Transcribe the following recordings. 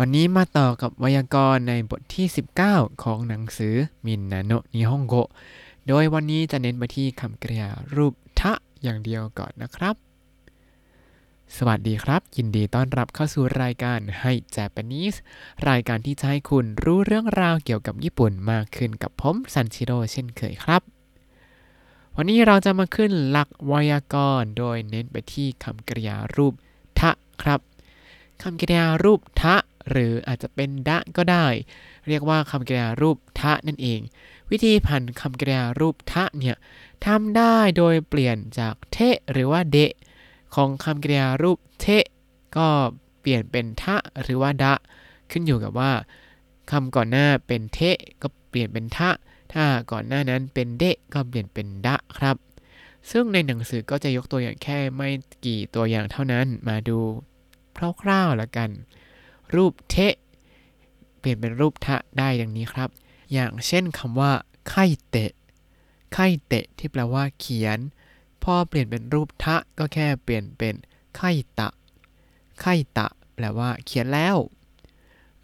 วันนี้มาต่อกับไวยากรณ์ในบทที่ 19 ของหนังสือมินนาโนนิฮงโก โดยวันนี้จะเน้นไปที่คำกริยารูปทะอย่างเดียวก่อนนะครับ สวัสดีครับ ยินดีต้อนรับเข้าสู่รายการให้ Japanese รายการที่จะให้คุณรู้เรื่องราวเกี่ยวกับญี่ปุ่นมากขึ้นกับผมซันชิโร่เช่นเคยครับ วันนี้เราจะมาขึ้นหลักไวยากรณ์ โดยเน้นไปที่คำกริยารูปทะครับคำกริยารูปทะ หรืออาจจะเป็นดะก็ได้ เรียกว่าคำกริยารูปทะนั่นเอง วิธีผันคำกริยารูปทะเนี่ยทำได้โดยเปลี่ยนจากเทหรือว่าเดะของคำกริยารูปเทก็เปลี่ยนเป็นทะหรือว่าดะ ขึ้นอยู่กับว่าคำก่อนหน้าเป็นเทก็เปลี่ยนเป็นทะ ถ้าก่อนหน้านั้นเป็นเดะก็เปลี่ยนเป็นดะครับซึ่งในหนังสือก็จะยกตัวอย่างแค่ไม่กี่ตัวอย่างเท่านั้นมาดูคร่าวๆแล้วกัน รูปเทะ เปลี่ยนเป็นรูปทะได้ดังนี้ครับ อย่างเช่นคำว่าไข่เตะไข่เตะที่แปลว่าเขียน พอเปลี่ยนเป็นรูปทะก็แค่เปลี่ยนเป็นไข่ตะไข่ตะ แปลว่าเขียนแล้ว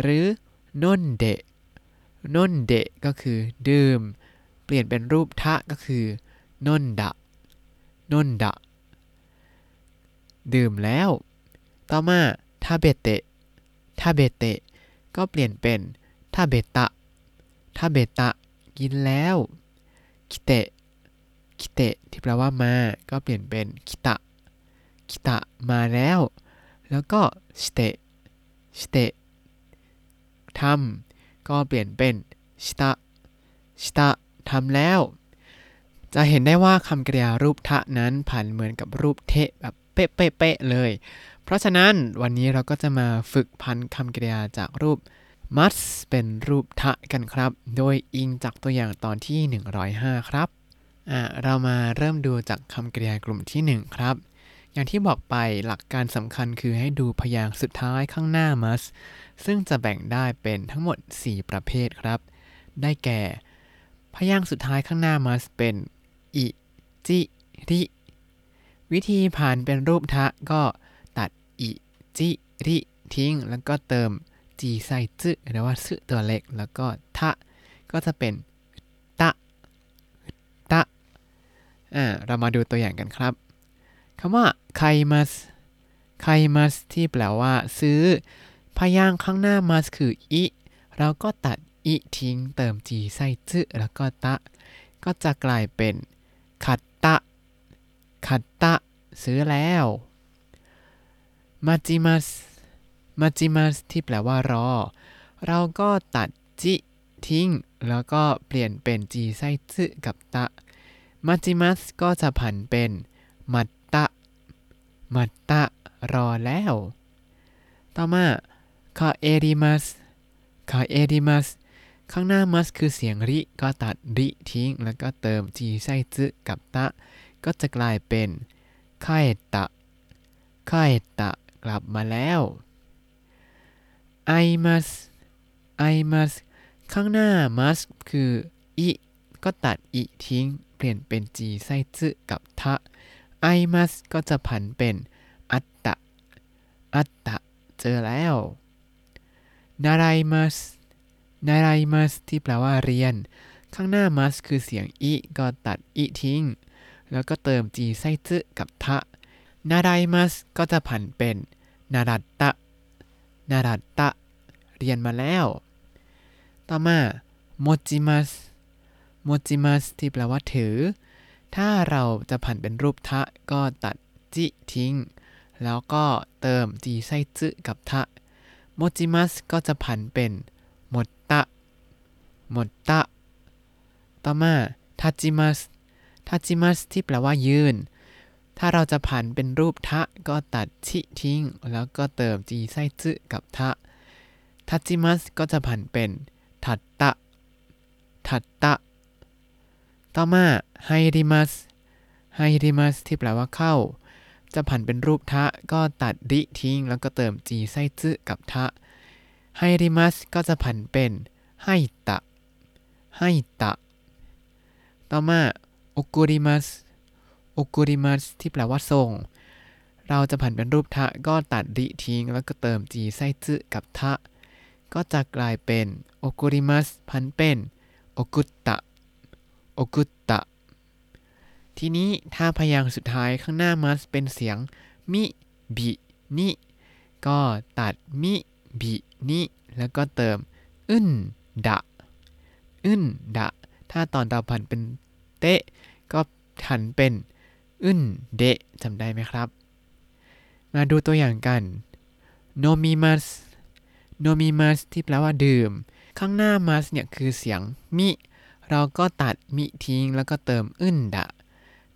หรือนนเดะนนเดะก็คือดื่ม เปลี่ยนเป็นรูปทะก็คือนนดะนนดะ ดื่มแล้ว ต่อมาทาเบเตะ ทาเบเตะ ก็เปลี่ยนเป็นทาเบตะทาเบตะ กินแล้วคิเตะคิเตะที่แปลว่ามา ก็เปลี่ยนเป็นคิตะคิตะมาแล้ว แล้วก็สเตะสเตะทำก็เปลี่ยนเป็นชิตะชิตะทำแล้ว จะเห็นได้ว่าคำกริยารูปทะนั้นผันเหมือนกับรูปเทะแบบเป๊ะๆเลย เพราะฉะนั้นวันนี้เราก็จะมาฝึกพันคำกริยาจากรูป must เป็นรูปทะกันครับ โดยอิงจากตัวอย่างตอนที่ 105 ครับ อ่าเรามาเริ่มดูจากคำกริยากลุ่มที่ 1 ครับ อย่างที่บอกไปหลักการสำคัญคือให้ดูพยางค์สุดท้ายข้างหน้า must ซึ่งจะแบ่งได้เป็นทั้งหมด 4 ประเภทครับ ได้แก่ พยางค์สุดท้ายข้างหน้า must เป็นอิจิริวิธีผ่านเป็นรูปทะก็ จิริทิ้ง แล้วก็เติมจีไซจึหรือว่าซึตัวเล็ก แล้วก็ทะก็จะเป็นตะตะอ่าเรามาดูตัวอย่างกันครับคำว่าไคมัสไคมัสที่แปลว่า ซื้อ พยางค์ข้างหน้ามัสคืออิเราก็ตัดอิทิ้ง เติมจีไซจึแล้วก็ตะ ก็จะกลายเป็นขัดตะขัดตะซื้อแล้ว มาจิมัสมาจิมัสที่แปลว่ารอ เราก็ตัดจิทิ้ง แล้วก็เปลี่ยนเป็นจีไซซึกับตะมาจิมัสก็จะผันเป็นมัตตะมัตตะรอแล้ว ต่อมาคาเอริมัสคาเอริมัสข้างหน้ามัสคือเสียงริ ก็ตัดริทิ้ง แล้วก็เติมจีไซซึกับตะ ก็จะกลายเป็นคาเอตะคาเอตะ กลับมาแล้วไอมัสไอมัสข้างหน้ามัสคืออิก็ตัดอิทิ้ง เปลี่ยนเป็นจีไซซึกับทะไอมัสก็จะผันเป็น อัตตะ อัตตะ เจอแล้วนารายมัสนารายมัสที่แปลว่าเรียน ข้างหน้ามัสคือเสียงอิก็ตัดอิทิ้ง แล้วก็เติมจีไซซึกับทะนารายมัสก็จะผันเป็น นารัตตะนารัตตะ เรียนมาแล้ว ต่อมาโมจิมัสโมจิมัสที่แปลว่าถือ ถ้าเราจะผันเป็นรูปทะก็ตัดจิทิ้ง แล้วก็เติมจีไซซึกับทะโมจิมัสก็จะผันเป็นหมดตะหมดตะ ต่อมาทาจิมัสทาจิมัสที่แปลว่ายืน ถ้าเราจะผันเป็นรูปทะก็ตัดชิทิ้ง แล้วก็เติมจีไซซึกับทะทัจิมัสก็จะผันเป็นทัตตะ ทัตตะ ต่อมาไฮริมัสไฮริมัสที่แปลว่าเข้า จะผันเป็นรูปทะก็ตัดริทิ้ง แล้วก็เติมจีไซซึกับทะไฮริมัสก็จะผันเป็นไฮตะไฮตะ ต่อมาโอกุริมัส โอกุริมัสที่แปลว่าทรงเราจะผันเป็นรูปทะก็ตัดริทิ้ง แล้วก็เติมจีไซซึกับทะ ก็จะกลายเป็นโอกุริมัสพันเป็นโอกุตตะโอกุตตะ ทีนี้ถ้าพยางค์สุดท้ายข้างหน้ามัสเป็นเสียงみ び に ก็ตัด み び に แล้วก็เติม んだ んだ ถ้าตอนตาพันเป็นเตะ ก็หันเป็น อึนเดะจำได้ไหมครับ มาดูตัวอย่างกัน飲みます 飲みます ที่แปลว่าดื่ม ข้างหน้า ます เนี่ยคือเสียง み เราก็ตัด み ทิ้งแล้วก็เติม んだ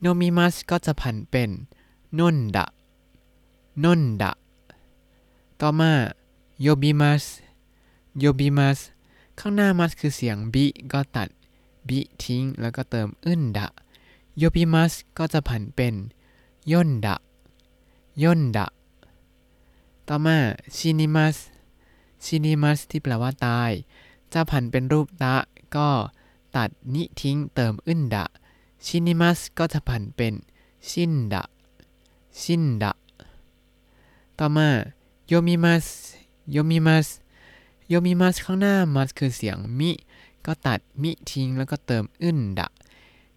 โนมิมัสก็จะผันเป็นนนดะนนดะ ต่อมาโยบิมัสโยบิมัสข้างหน้ามัสคือเสียงบิ ก็ตัดบิทิ้งแล้วก็เติมอึนดะ โยบิมัสก็จะผันเป็นย่นดะย่นดะ ต่อมาชินิมัสชินิมัสที่แปลว่าตาย จะผันเป็นรูปตะ ก็ตัดนิทิ้งเติมอึนดะ ชินิมัสก็จะผันเป็นชินดะ ชินดะ ต่อมาโยมิมัสโยมิมัสโยมิมัสข้างหน้ามัสคือเสียงมิ ก็ตัดมิทิ้งแล้วก็เติมอึนดะ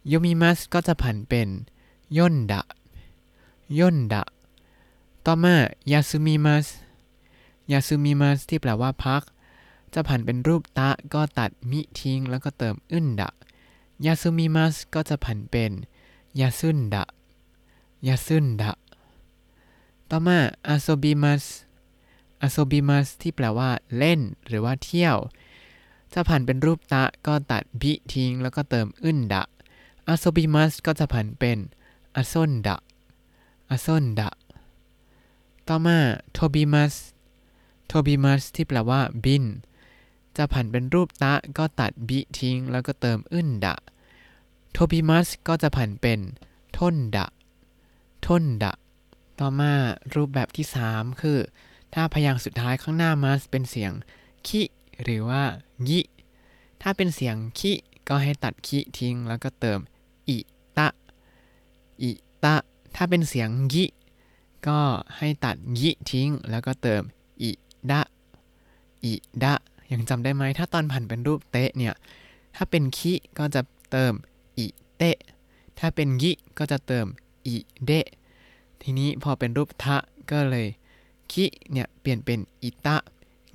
โยมิมัสก็จะผันเป็นย่นดะย่นดะ ต่อมายาซุมิมัสยาซุมิมัสที่แปลว่าพัก จะผันเป็นรูปตะก็ตัดมิทิ้ง แล้วก็เติมอึนดะยาซุมิมัสก็จะผันเป็นยาซุนดะยาซุนดะ ต่อมาอาโซบิมัสอาโซบิมัสที่แปลว่าเล่นหรือว่าเที่ยว จะผันเป็นรูปตะก็ตัดบิทิ้ง แล้วก็เติมอึนดะ อาโซบิมัสก็จะผันเป็นอาซนดะอาซนดะ ต่อมาโทบิมัสโทบิมัสที่แปลว่าบิน จะผันเป็นรูปตะก็ตัดบิทิ้ง แล้วก็เติมอึนดะโทบิมัสก็จะผันเป็นทนดะทนดะ ต่อมารูปแบบที่ 3 คือ ถ้าพยางค์สุดท้ายข้างหน้ามัสเป็นเสียงคิหรือว่ายิถ้าเป็นเสียงคิก็ให้ตัดคิทิ้ง แล้วก็เติม อิตะ อิตะ ถ้าเป็นเสียงยิก็ให้ตัดยิทิ้ง แล้วก็เติมอิดะ อิดะ ยังจำได้ไหม ถ้าตอนผันเป็นรูปเตะเนี่ย ถ้าเป็นคิก็จะเติมอิเตะ ถ้าเป็นยิก็จะเติมอิเดะ ทีนี้พอเป็นรูปทะก็เลยคิเนี่ยเปลี่ยนเป็นอิตะ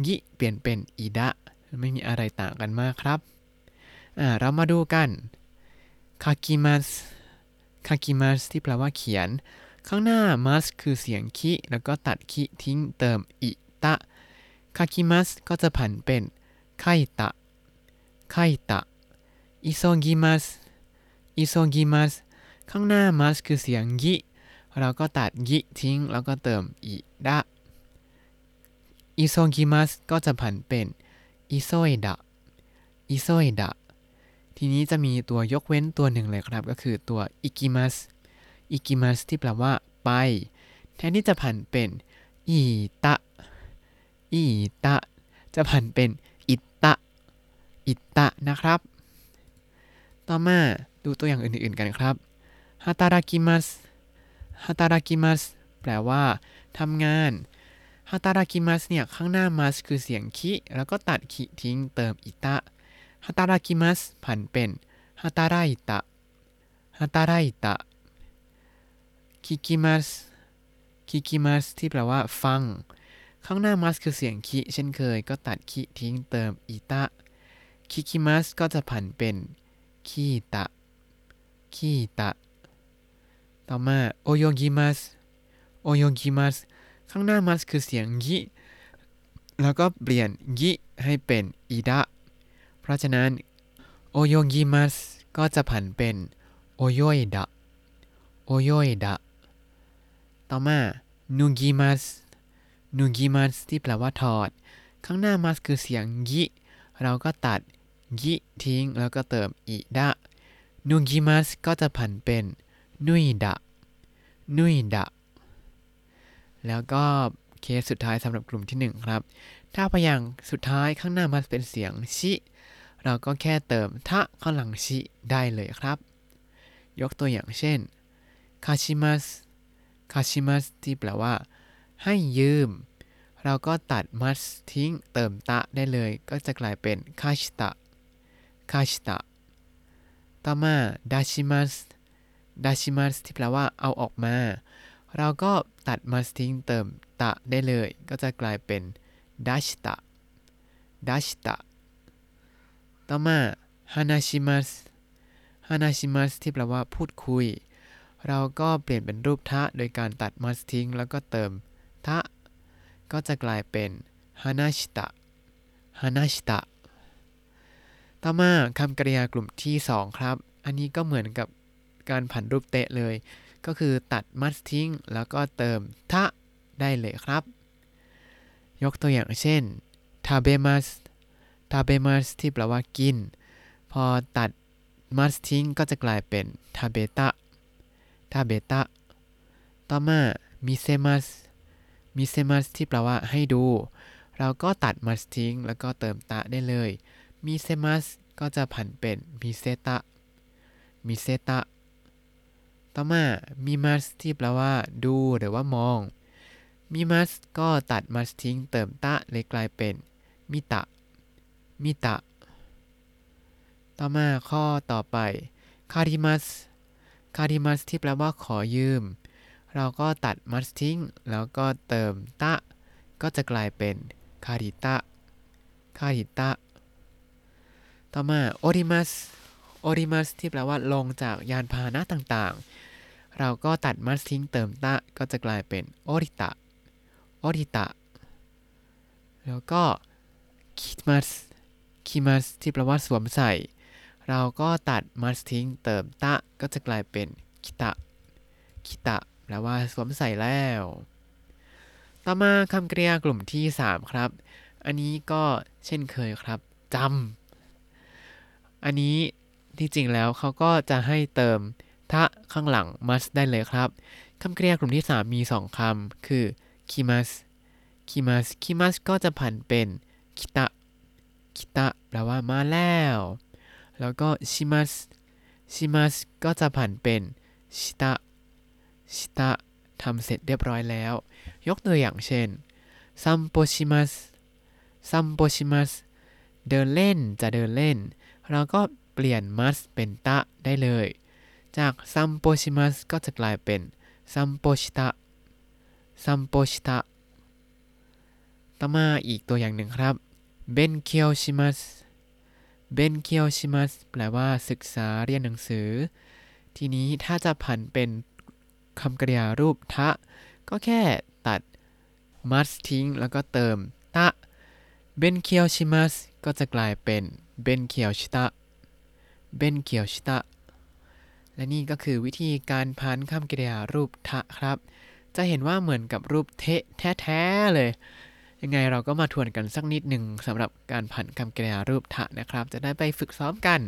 ยิเปลี่ยนเป็นอิดะ ไม่มีอะไรต่างกันมากครับ อ่า เรามาดูกัน 書きます 書きます ที่แปลว่าเขียน ข้างหน้า ます คือเสียง き แล้วก็ตัด き ทิ้งเติม いた 書きます ก็จะผันเป็น 書いた 書いた 急ぎます 急ぎます ข้างหน้า ます คือเสียง ぎ เราก็ตัด ぎ ทิ้ง แล้วก็เติม いだ 急ぎます ก็จะผันเป็น 急いだ 急いだ ทีนี้จะมีตัวยกเว้นตัวหนึ่งเลยครับ ก็คือตัว 行きます 行きます ที่แปลว่าไป แทนที่จะผันเป็น いいた いいた จะผันเป็นอิตะอิตะนะครับ ต่อมาดูตัวอย่างอื่นๆกันครับฮาตารากิมัสฮาตารากิมัสแปลว่าทำงานฮาตารากิมัสเนี่ย ข้างหน้ามัสคือเสียงคิ แล้วก็ตัดคิทิ้งเติมอิตะ ฮาตารากิมัสผันเป็นฮาตาไรตะฮาตาไรตะคิกิมัสคิกิมัสที่แปลว่า ฟัง ข้างหน้ามัสคือเสียงคิเช่นเคย ก็ตัดคิทิ้งเติมอิตะคิกิมัสก็จะผันเป็นคีตะคีตะ ต่อมาโอโยกิมัสโอโยกิมัสข้างหน้ามัสคือเสียงยิแล้วก็เปลี่ยนยิให้เป็นอิดะ เพราะฉะนั้นโอโยกิมัสก็จะผันเป็นโอโยยดะโอโยยดะต่อมานูกิมัสนูกิมัสที่แปลว่าถอด ข้างหน้ามัสคือเสียงยิเราก็ตัดยิทิ้งแล้วก็เติมอิดะนูกิมัสก็จะผันเป็นนุยดะนุยดะแล้วก็เคสสุดท้ายสำหรับกลุ่มที่ 1 ครับ ถ้าพยางสุดท้ายข้างหน้ามัสเป็นเสียงชิ เราก็แค่เติมทะข้างหลังชิได้เลยครับ ยกตัวอย่างเช่นคาชิมัสคาชิมัสที่แปลว่า ให้ยืม เราก็ตัด must ทิ้งเติมตะได้เลย ก็จะกลายเป็นคาชิตะคาชิตะต่อมาดาชิมัสดาชิมัสที่แปลว่าเอาออกมา เราก็ตัด must ทิ้งเติมตะได้เลย ก็จะกลายเป็นดาชิตะดาชิตะ ต่อมาฮานาชิมัสฮานาชิมัสที่แปลว่าพูดคุย เราก็เปลี่ยนเป็นรูปทะโดยการตัด must ทิ้ง แล้วก็เติมทะ ก็จะกลายเป็นฮานาชิตะฮานาชิตะต่อมาคำกริยากลุ่มที่ 2 ครับ อันนี้ก็เหมือนกับการผันรูปเตะเลย ก็คือตัด must ทิ้ง แล้วก็เติมทะได้เลยครับ ยกตัวอย่างเช่น食べます 食べます ที่แปลว่ากิน พอตัด ます ทิ้งก็จะกลายเป็น 食べた 食べた ต่อมา 見せます 見せます ที่แปลว่าให้ดู เราก็ตัด ます ทิ้ง แล้วก็เติม た ได้เลย 見せます ก็จะผันเป็น 見せた 見せた ต่อมา 見ます ที่แปลว่า ดูหรือว่ามอง見ます ก็ตัด ます ทิ้ง เติม た เลยกลายเป็น 見た 見た ต่อมาข้อต่อไป 借ります 借ります ที่แปลว่าขอยืม เราก็ตัด ます ทิ้ง แล้วก็เติม た ก็จะกลายเป็น 借りた 借りた ต่อมา 降ります 降ります ที่แปลว่าลงจากยานพาหนะต่างๆ เราก็ตัด must ทิ้งเติมตะ ก็จะกลายเป็นโอริตะโอริตะ แล้วก็คิมัส คิมัสที่แปลว่าสวมใส่ เราก็ตัด must ทิ้งเติมตะ ก็จะกลายเป็นคิตะคิตะแปลว่าสวมใส่แล้ว ต่อมาคำกริยากลุ่มที่ 3 ครับ อันนี้ก็เช่นเคยครับจำอันนี้ที่จริงแล้วเขาก็จะให้เติมทะข้างหลัง must ได้เลยครับ คำกริยากลุ่มที่ 3 มี 2 คำ คือ kimas kimas kimas ก็จะผันเป็นคิตะ คิตะแปลว่ามาแล้ว แล้วก็ shimas shimas ก็จะผันเป็นชิตะชิตะทำเสร็จเรียบร้อยแล้ว ยกตัวอย่างเช่นซัมโปชิมัส散歩します เดินเล่นจะเดินเล่น เราก็เปลี่ยน ます เป็น た ได้เลย จาก 散歩します ก็จะกลายเป็น 散歩した 散歩した ต่อมาอีกตัวอย่างหนึ่งครับ 勉強します 勉強します แปลว่าศึกษาเรียนหนังสือ ทีนี้ถ้าจะผันเป็นคำกริยารูป た ก็แค่ตัด must ทิ้ง แล้วก็เติมตะเบนเคียวชิมัสก็จะกลายเป็นเบนเคียวชิตะเบนเคียวชิตะและนี่ก็คือวิธีการพันคำกริยารูปทะครับ จะเห็นว่าเหมือนกับรูปเทะแท้ๆเลย ยังไงเราก็มาทวนกันสักนิดหนึ่งสำหรับการผันคำกริยารูปทะนะครับ จะได้ไปฝึกซ้อมกัน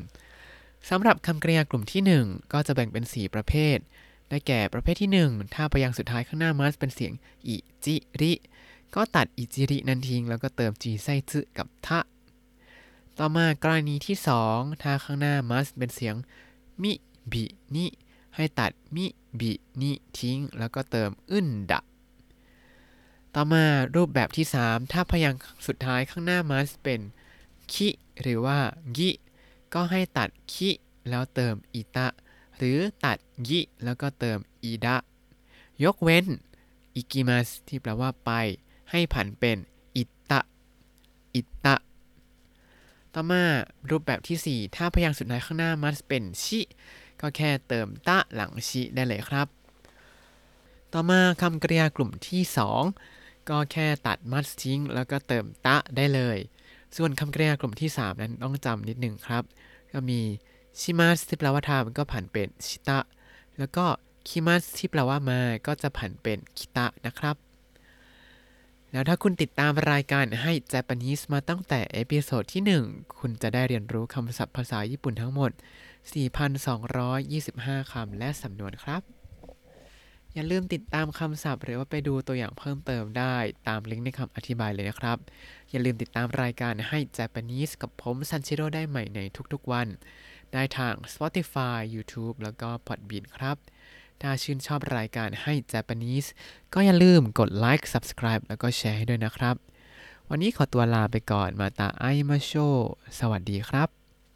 สำหรับคำกริยากลุ่มที่ 1 ก็จะแบ่งเป็น 4 ประเภท ได้แก่ประเภทที่ 1 ถ้าพยางค์สุดท้ายข้างหน้ามัสเป็นเสียงอิจิริก็ตัดอิจิรินั้นทิ้งแล้วก็เติมจีไซซึกับทะ ต่อมากรณีที่ 2 ถ้าข้างหน้ามัสเป็นเสียงมิบินิให้ตัดมิบินิทิ้ง แล้วก็เติมอึนดะ ต่อมารูปแบบที่ 3 ถ้าพยางค์สุดท้ายข้างหน้ามัสเป็นคิหรือว่ากิก็ให้ตัดคิแล้วเติมอิตะ หรือตัดยิแล้วก็เติมอีดะ ยกเว้นอิกิมัสที่แปลว่าไป ให้ผันเป็นอิตะอิตะ ต่อมารูปแบบที่ 4 ถ้าพยางค์สุดท้ายข้างหน้ามัสเป็นชิก็แค่เติมตะหลังชิได้เลยครับ ต่อมาคำกริยากลุ่มที่ 2 ก็แค่ตัด ます ทิ้ง แล้วก็เติม た ได้เลย ส่วนคำกริยากลุ่มที่ 3 นั้นต้องจำนิดหนึ่งครับ ก็มี します ที่แปลว่าทำก็ผันเป็น した แล้วก็ 来ます ที่แปลว่ามาก็จะผันเป็น 来た นะครับ แล้วถ้าคุณติดตามรายการให้ Japanese มาตั้งแต่ episode ที่ 1 คุณจะได้เรียนรู้คำศัพท์ภาษาญี่ปุ่นทั้งหมด 4,225 คำและสำนวนครับ อย่าลืมติดตามคำศัพท์ หรือว่าไปดูตัวอย่างเพิ่มเติมได้ตามลิงก์ในคำอธิบายเลยนะครับ อย่าลืมติดตามรายการให้ Japanese กับผมซันชิโร่ได้ใหม่ในทุกๆวัน ได้ทาง Spotify YouTube แล้วก็ Podbean ครับ ถ้าชื่นชอบรายการให้ Japanese ก็อย่าลืมกดไลค์ subscribe แล้วก็แชร์ให้ด้วยนะครับ วันนี้ขอตัวลาไปก่อนมาตาไอมาโช สวัสดีครับ